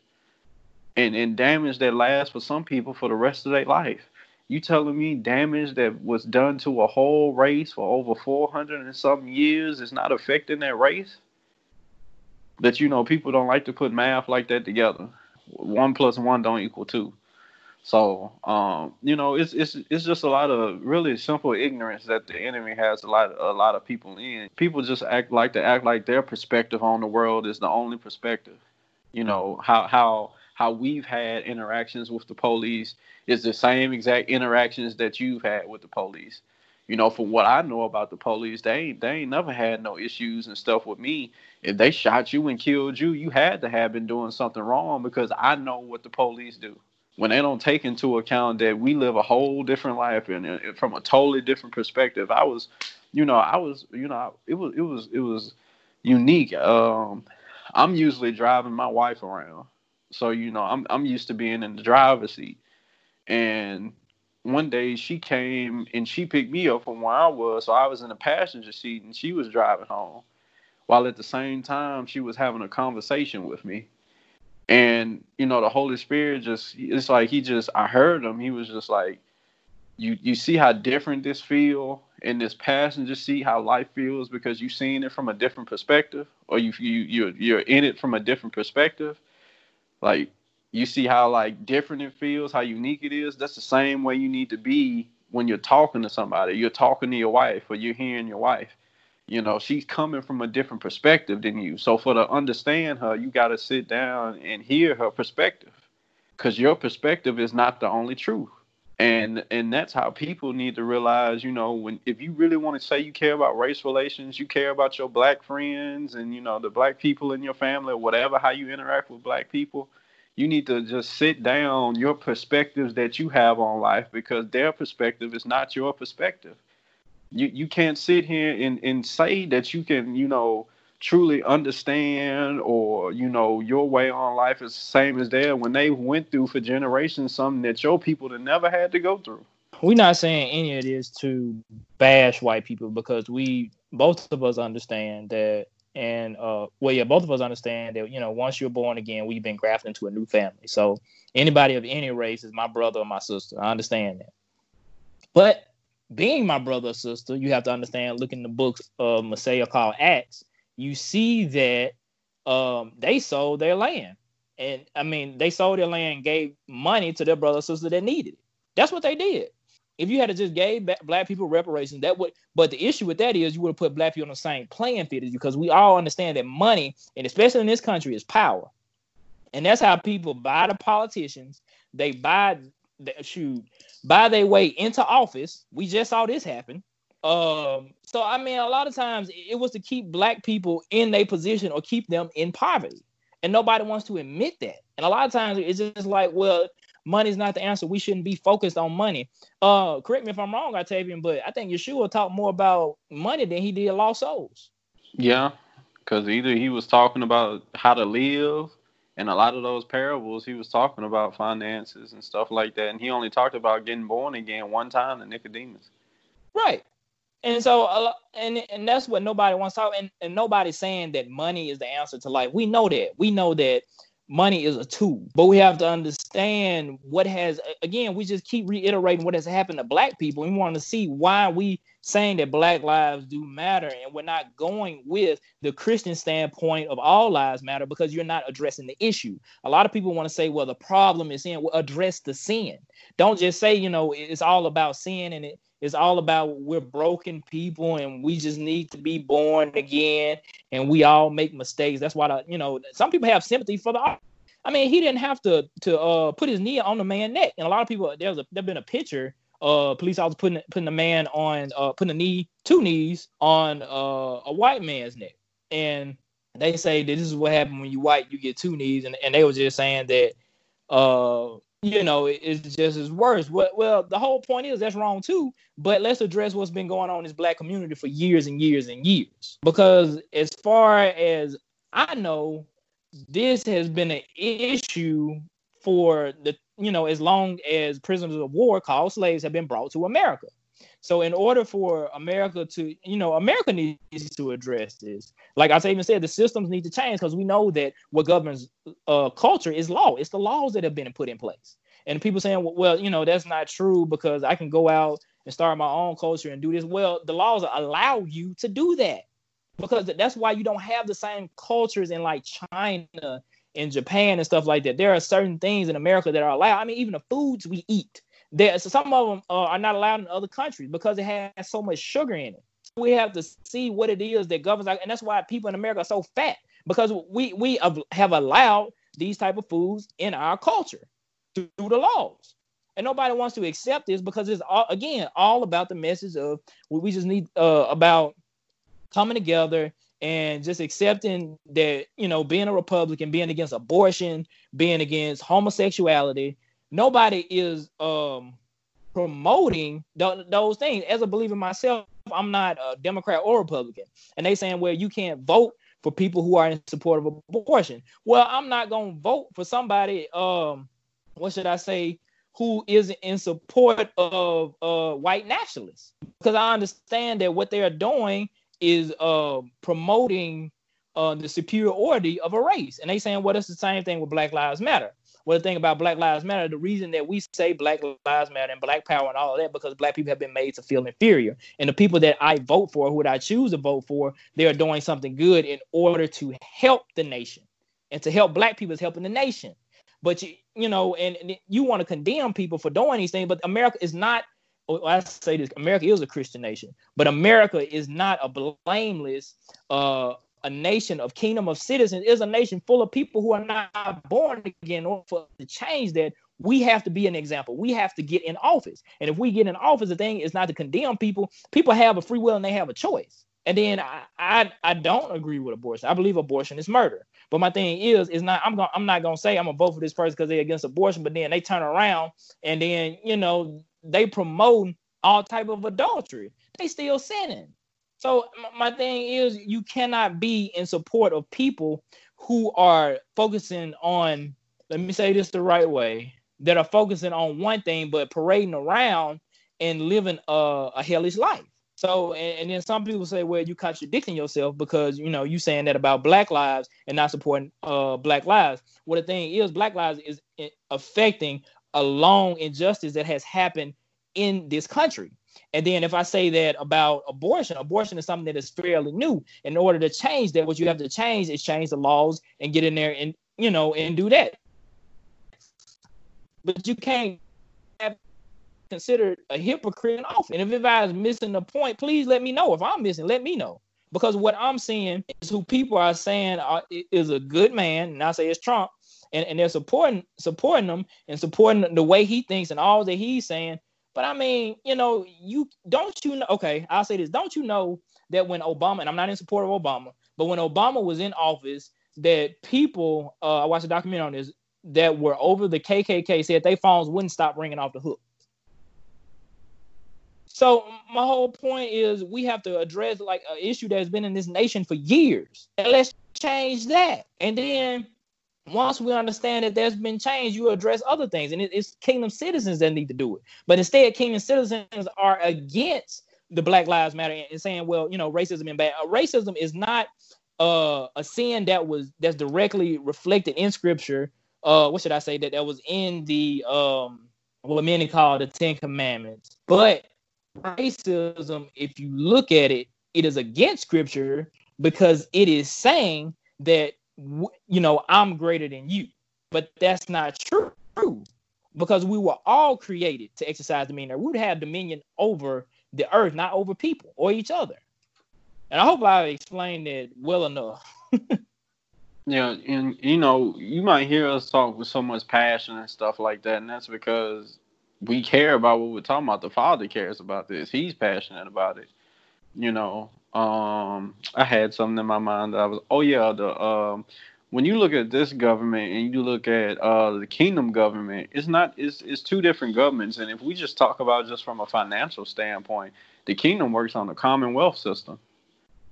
and and damage that lasts for some people for the rest of their life. You telling me damage that was done to a whole race for over 400 and something years is not affecting that race? That you know people don't like to put math like that together. One plus one don't equal two. So, um, you know, it's it's it's just a lot of really simple ignorance that the enemy has a lot a lot of people in. People just act like to act like their perspective on the world is the only perspective. You know how how how we've had interactions with the police is the same exact interactions that you've had with the police. You know, from what I know about the police, they ain't they ain't never had no issues and stuff with me. If they shot you and killed you, you had to have been doing something wrong because I know what the police do when they don't take into account that we live a whole different life and, from a totally different perspective. I was, you know, I was, you know, it was, it was, it was unique. Um, I'm usually driving my wife around, so you know, I'm I'm used to being in the driver's seat, and one day she came and she picked me up from where I was, so I was in the passenger seat and she was driving home, while at the same time she was having a conversation with me. And you know the holy spirit just it's like he just i heard him. He was just like you you see how different this feel in this passenger seat how life feels because you've seen it from a different perspective or you you you're, you're in it from a different perspective like you see how like different it feels how unique it is. That's the same way you need to be when you're talking to somebody. You're talking to your wife or you're hearing your wife. You know she's coming from a different perspective than you. So for to understand her you got to sit down and hear her perspective because your perspective is not the only truth and and that's how people need to realize you know when if you really want to say you care about race relations you care about your black friends and you know the black people in your family or whatever how you interact with black people you need to just sit down your perspectives that you have on life because their perspective is not your perspective. You you can't sit here and, and say that you can you know truly understand or you know your way on life is the same as theirs when they went through for generations something that your people have never had to go through.
We're not saying any of this to bash white people because we both of us understand that and uh well yeah both of us understand that you know once you're born again we've been grafted into a new family. So anybody of any race is my brother or my sister. I understand that. But being my brother or sister, you have to understand, look in the books of Messiah called Acts, you see that um, they sold their land. And I mean, they sold their land gave money to their brother sister that needed it. That's what they did. If you had to just gave black people reparations, that would. But the issue with that is you would have put black people on the same playing field because we all understand that money, and especially in this country, is power. And that's how people buy the politicians. They buy the shoot buy their way into office. We just saw this happen. Um, so I mean, a lot of times it was to keep black people in their position or keep them in poverty, and nobody wants to admit that. And a lot of times it's just like, well, money's not the answer. We shouldn't be focused on money. Uh, correct me if I'm wrong, Octavian, but I think Yeshua talked more about money than he did lost souls.
Yeah, because either he was talking about how to live, and a lot of those parables he was talking about finances and stuff like that, and he only talked about getting born again one time to Nicodemus.
Right. And so, and and that's what nobody wants to talk. And, and nobody's saying that money is the answer to life. We know that. We know that money is a tool, but we have to understand what has. Again, we just keep reiterating what has happened to Black people. We want to see why we saying that black lives do matter and we're not going with the christian standpoint of all lives matter because you're not addressing the issue a lot of people want to say well the problem is in well, address the sin don't just say you know it's all about sin and it, it's all about we're broken people and we just need to be born again and we all make mistakes. That's why the, you know some people have sympathy for the I mean, he didn't have to to uh, put his knee on the man's neck, and a lot of people there's a there's been a picture uh, police officer putting putting a man on uh, putting a knee, two knees on uh, a white man's neck, and they say that this is what happened when you white, you get two knees, and, and they were just saying that, uh, you know, it, it's just as worse. Well, the whole point is that's wrong too. But let's address what's been going on in this black community for years and years and years, because as far as I know, this has been an issue for the you know, as long as prisoners of war called slaves have been brought to America. So in order for America to, you know, America needs to address this. Like I even said, the systems need to change because we know that what governs uh, culture is law. It's the laws that have been put in place. And people saying, well, well, you know, that's not true because I can go out and start my own culture and do this. Well, the laws allow you to do that because that's why you don't have the same cultures in like China in Japan and stuff like that. There are certain things in America that are allowed. I mean, even the foods we eat, there so some of them uh, are not allowed in other countries because it has so much sugar in it. We have to see what it is that governs, and that's why people in America are so fat because we we have allowed these type of foods in our culture through the laws. And nobody wants to accept this because it's all, again all about the message of we just need uh, about coming together and just accepting that you know being a republican being against abortion being against homosexuality nobody is um promoting th- those things. As a believer myself i'm not a democrat or republican. And they saying well you can't vote for people who are in support of abortion. Well i'm not going to vote for somebody um what should i say who is in support of uh, white nationalists. Because i understand that what they're doing is uh, promoting uh, the superiority of a race. And they saying, well, it's the same thing with Black Lives Matter. Well, the thing about Black Lives Matter, the reason that we say Black Lives Matter and Black Power and all of that, because Black people have been made to feel inferior. And the people that I vote for, who I choose to vote for, they are doing something good in order to help the nation. And to help Black people is helping the nation. But you, you know, and, and you want to condemn people for doing these things, but America is not I say this: America is a Christian nation, but America is not a blameless, uh, a nation of kingdom of citizens. Is a nation full of people who are not born again. Or for to change that, we have to be an example. We have to get in office, and if we get in office, the thing is not to condemn people. People have a free will and they have a choice. And then I, I, I don't agree with abortion. I believe abortion is murder. But my thing is, is not I'm going I'm not gonna say I'm gonna vote for this person because they're against abortion, but then they turn around and then you know they promote all type of adultery. They still sinning. So my thing is, you cannot be in support of people who are focusing on. Let me say this the right way. That are focusing on one thing, but parading around and living a, a hellish life. So, and, and, then some people say, well, you contradicting yourself because you know you saying that about Black lives and not supporting uh Black lives. Well, the thing is, Black lives is affecting a long injustice that has happened in this country. And then if I say that about abortion, abortion is something that is fairly new. In order to change that, what you have to change is change the laws and get in there and you know and do that. But you can't have considered a hypocrite in office. And if I was missing the point, please let me know. If I'm missing, let me know. Because what I'm seeing is who people are saying are, is a good man, and I say it's Trump, and, and they're supporting supporting him and supporting the way he thinks and all that he's saying. But I mean, you know, you don't you know? Okay, I'll say this: Don't you know that when Obama and I'm not in support of Obama, but when Obama was in office, that people uh, I watched a documentary on this. that were over the KKK said their phones wouldn't stop ringing off the hook. So my whole point is we have to address like an issue that's been in this nation for years. And let's change that. And then once we understand that there's been change, you address other things. And it's kingdom citizens that need to do it. But instead, kingdom citizens are against the Black Lives Matter and saying, well, you know, racism is bad. Racism is not uh, a sin that was that's directly reflected in scripture. Uh, what should I say? That that was in the um what many call the Ten Commandments. But racism, if you look at it, it is against scripture because it is saying that you know I'm greater than you, but that's not true because we were all created to exercise dominion. We would have dominion over the earth, not over people or each other. And I hope I explained it well enough. *laughs*
yeah, and you know, you might hear us talk with so much passion and stuff like that, and that's because we care about what we're talking about. The Father cares about this. He's passionate about it. You know, um, I had something in my mind that I was, oh yeah, the um, when you look at this government and you look at uh, the kingdom government, it's not it's it's two different governments. And if we just talk about just from a financial standpoint, the kingdom works on the commonwealth system.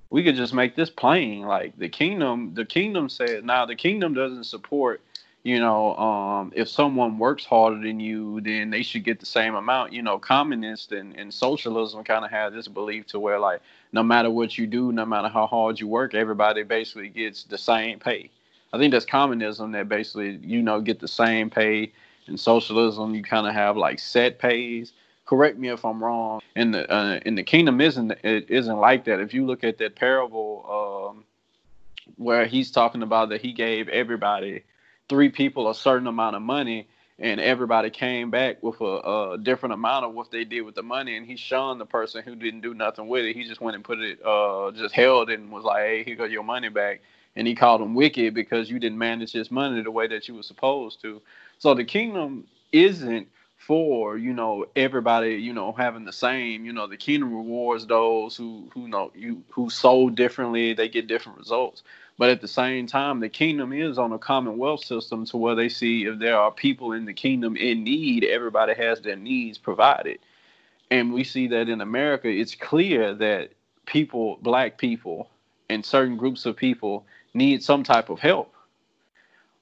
We could just make this plain. Like the kingdom, the kingdom said now the kingdom doesn't support you know, um, if someone works harder than you, then they should get the same amount. You know, communists and, and socialism kind of have this belief to where, like, no matter what you do, no matter how hard you work, everybody basically gets the same pay. I think that's communism that basically, you know, get the same pay. In socialism, you kind of have like set pays. Correct me if I'm wrong. In the uh, in the kingdom isn't it isn't like that. If you look at that parable um, where he's talking about that he gave everybody three people a certain amount of money and everybody came back with a, a, different amount of what they did with the money and he shunned the person who didn't do nothing with it. He just went and put it uh just held it and was like hey here go your money back. And he called him wicked because you didn't manage his money the way that you were supposed to. So the kingdom isn't for you know everybody you know having the same you know the kingdom rewards those who who know you who sold differently they get different results but at the same time, the kingdom is on a commonwealth system to where they see if there are people in the kingdom in need, everybody has their needs provided. And we see that in America, it's clear that people, black people, and certain groups of people need some type of help.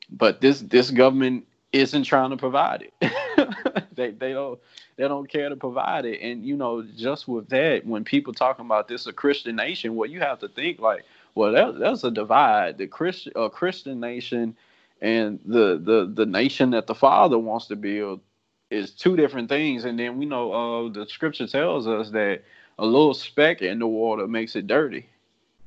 But this this government isn't trying to provide it. *laughs* they they don't they don't care to provide it. And you know, just with that, when people talking about this a Christian nation, well, you have to think like, well, that, that's a divide. The Christian, a Christian nation, and the the the nation that the Father wants to build is two different things. And then we know uh, the Scripture tells us that a little speck in the water makes it dirty.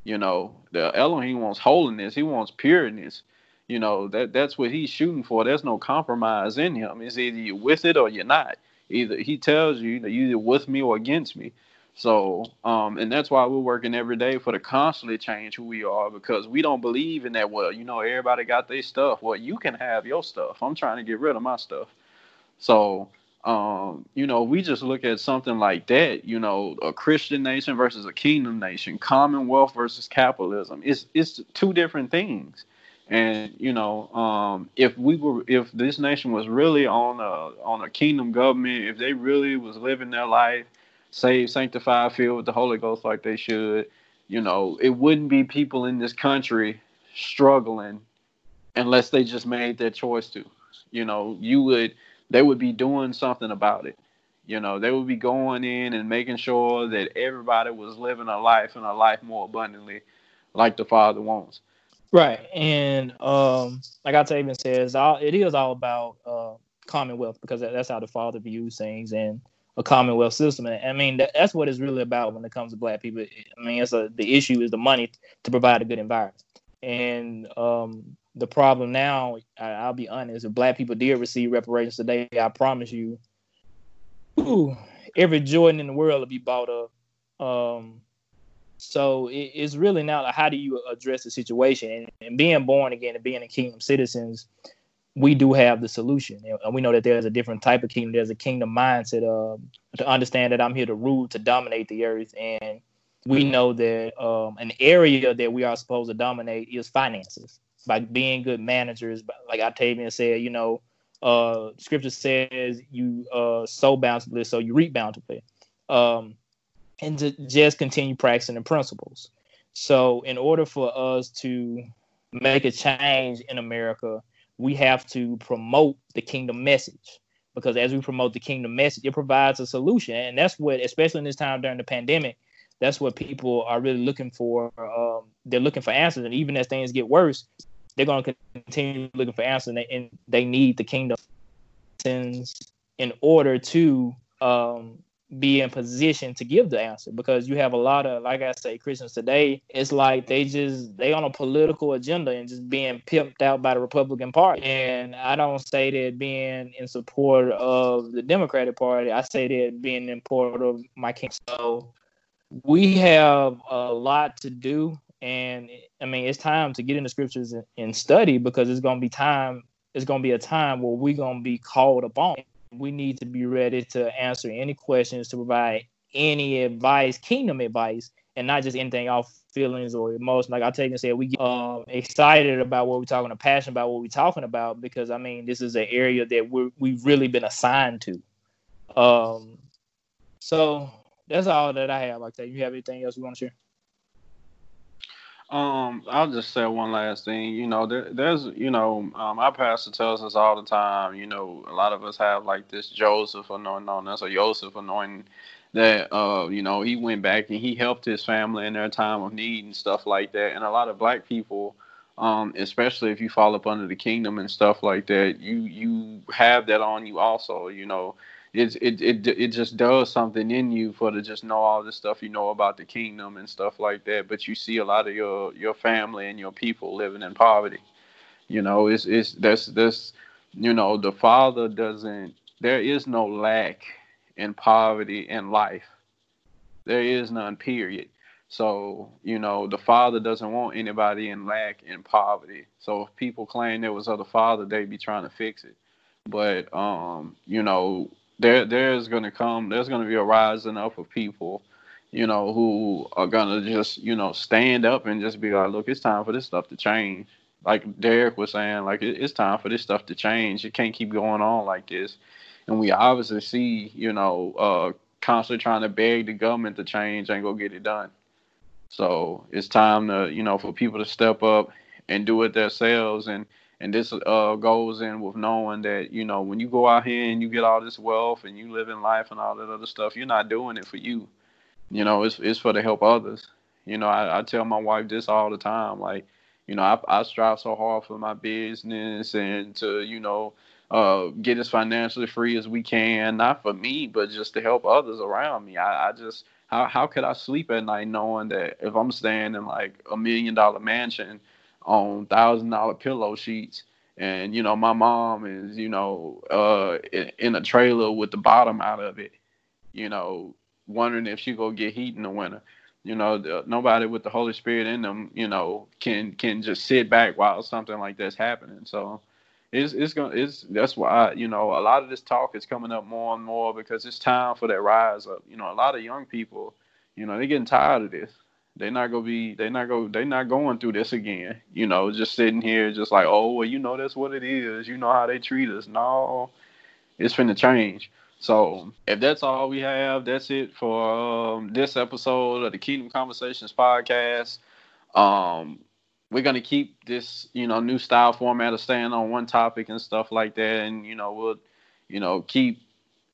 You know, the Elohim wants holiness. He wants pureness. You know that that's what he's shooting for. There's no compromise in him. It's either you're with it or you're not. Either he tells you that you're either with me or against me. So, um, and that's why we're working every day for to constantly change who we are because we don't believe in that. Well, you know, everybody got their stuff. Well, you can have your stuff. I'm trying to get rid of my stuff. So, um, you know, we just look at something like that. You know, a Christian nation versus a kingdom nation, Commonwealth versus capitalism. It's it's two different things. And you know, um, if we were, if this nation was really on a on a kingdom government, if they really was living their life saved, sanctified, filled with the Holy Ghost like they should, you know, it wouldn't be people in this country struggling unless they just made their choice to. You know, you would they would be doing something about it. You know, they would be going in and making sure that everybody was living a life and a life more abundantly like the Father wants.
Right. And um like I even says, it is all about uh commonwealth because that's how the Father views things and a commonwealth system. And I mean, that, that's what it's really about when it comes to black people. I mean, it's a the issue is the money to provide a good environment. And um, the problem now, I, will be honest, if black people did receive reparations today, I promise you, ooh, every Jordan in the world will be bought up. Um, so it, it's really now how do you address the situation and, and being born again and being a kingdom citizens we do have the solution. And we know that there's a different type of kingdom. There's a kingdom mindset uh, to understand that I'm here to rule, to dominate the earth. And we know that um, an area that we are supposed to dominate is finances. by being good managers. Like Octavian said, you know, uh, scripture says you uh, sow bountifully, so you reap bountifully. Um, and to just continue practicing the principles. So, in order for us to make a change in America, we have to promote the kingdom message. Because as we promote the kingdom message, it provides a solution, and that's what, especially in this time during the pandemic, that's what people are really looking for. Um, they're looking for answers, and even as things get worse, they're going to continue looking for answers, and they, and they need the kingdom in order to um, be in position to give the answer because you have a lot of like i say christians today it's like they just they on a political agenda and just being pimped out by the republican party. And i don't say that being in support of the democratic party i say that being in support of my king. So we have a lot to do and i mean it's time to get in the scriptures and, and study because it's going to be time it's going to be a time where we're going to be called upon we need to be ready to answer any questions, to provide any advice, kingdom advice, and not just anything off feelings or emotions. Like I take and say, we get um, excited about what we're talking, about, passionate about what we're talking about, because I mean, this is an area that we we've really been assigned to. Um, so that's all that I have. Like that, you have anything else you want to share?
Um, I'll just say one last thing. You know, there, there's, you know, um, our pastor tells us all the time. You know, a lot of us have like this Joseph anointing on us, or Joseph anointing that, uh, you know, he went back and he helped his family in their time of need and stuff like that. And a lot of black people, um, especially if you fall up under the kingdom and stuff like that, you you have that on you also. You know, it, it it it just does something in you for to just know all this stuff you know about the kingdom and stuff like that. But you see a lot of your your family and your people living in poverty. You know, it's it's that's that's you know the father doesn't. There is no lack in poverty in life. There is none. Period. So, you know, the father doesn't want anybody in lack in poverty. So if people claim there was other father, they'd be trying to fix it. But um, you know, there there's gonna come there's gonna be a rising up of people, you know, who are gonna just you know stand up and just be like, look, it's time for this stuff to change. Like Derek was saying, like it, it's time for this stuff to change. It can't keep going on like this. And we obviously see, you know, uh, constantly trying to beg the government to change and go get it done. So it's time to, you know, for people to step up and do it themselves and and this uh, goes in with knowing that you know when you go out here and you get all this wealth and you live in life and all that other stuff, you're not doing it for you. You know, it's it's for to help others. You know, I, I tell my wife this all the time. Like, you know, I, I strive so hard for my business and to you know uh, get as financially free as we can, not for me, but just to help others around me. I, I just how how could I sleep at night knowing that if I'm staying in like a million dollar mansion on thousand dollar pillow sheets. And you know my mom is you know uh in, a trailer with the bottom out of it you know wondering if she go get heat in the winter. You know the, nobody with the holy spirit in them you know can can just sit back while something like that's happening. So it's it's gonna it's that's why you know a lot of this talk is coming up more and more because it's time for that rise up. You know a lot of young people you know they're getting tired of this they're not gonna be. They're not go. They're not going through this again. You know, just sitting here, just like, oh, well, you know, that's what it is. You know how they treat us. No, it's finna change. So if that's all we have, that's it for um, this episode of the Kingdom Conversations podcast. Um, we're gonna keep this, you know, new style format of staying on one topic and stuff like that, and you know, we'll, you know, keep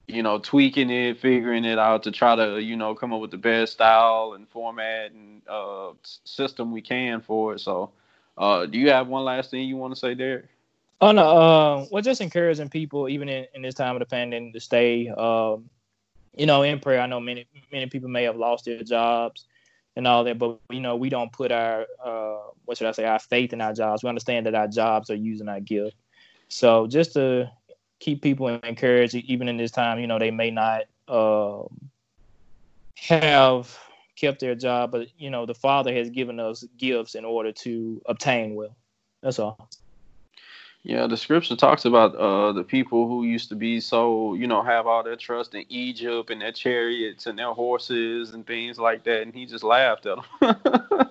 you know, tweaking it, figuring it out to try to, you know, come up with the best style and format and uh, system we can for it. So, uh, do you have one last thing you want to say, Derek?
Oh no, uh, well, just encouraging people, even in, in this time of the pandemic, to stay, um, you know, in prayer. I know many many people may have lost their jobs and all that, but you know, we don't put our uh, what should I say, our faith in our jobs. We understand that our jobs are using our gift. So just to keep people encouraged, even in this time. You know, they may not uh, have kept their job, but you know, the Father has given us gifts in order to obtain wealth. That's all.
Yeah, the scripture talks about uh, the people who used to be so, you know, have all their trust in Egypt and their chariots and their horses and things like that, and he just laughed at them. *laughs*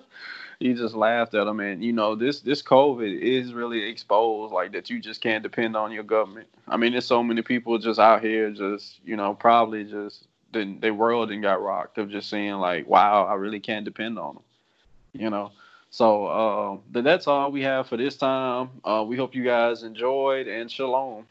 he just laughed at him, and you know this this COVID is really exposed like that. You just can't depend on your government. I mean, there's so many people just out here, just you know, probably just then their world and got rocked of just seeing like, wow, I really can't depend on them. You know. So uh, that's all we have for this time. Uh, we hope you guys enjoyed and shalom.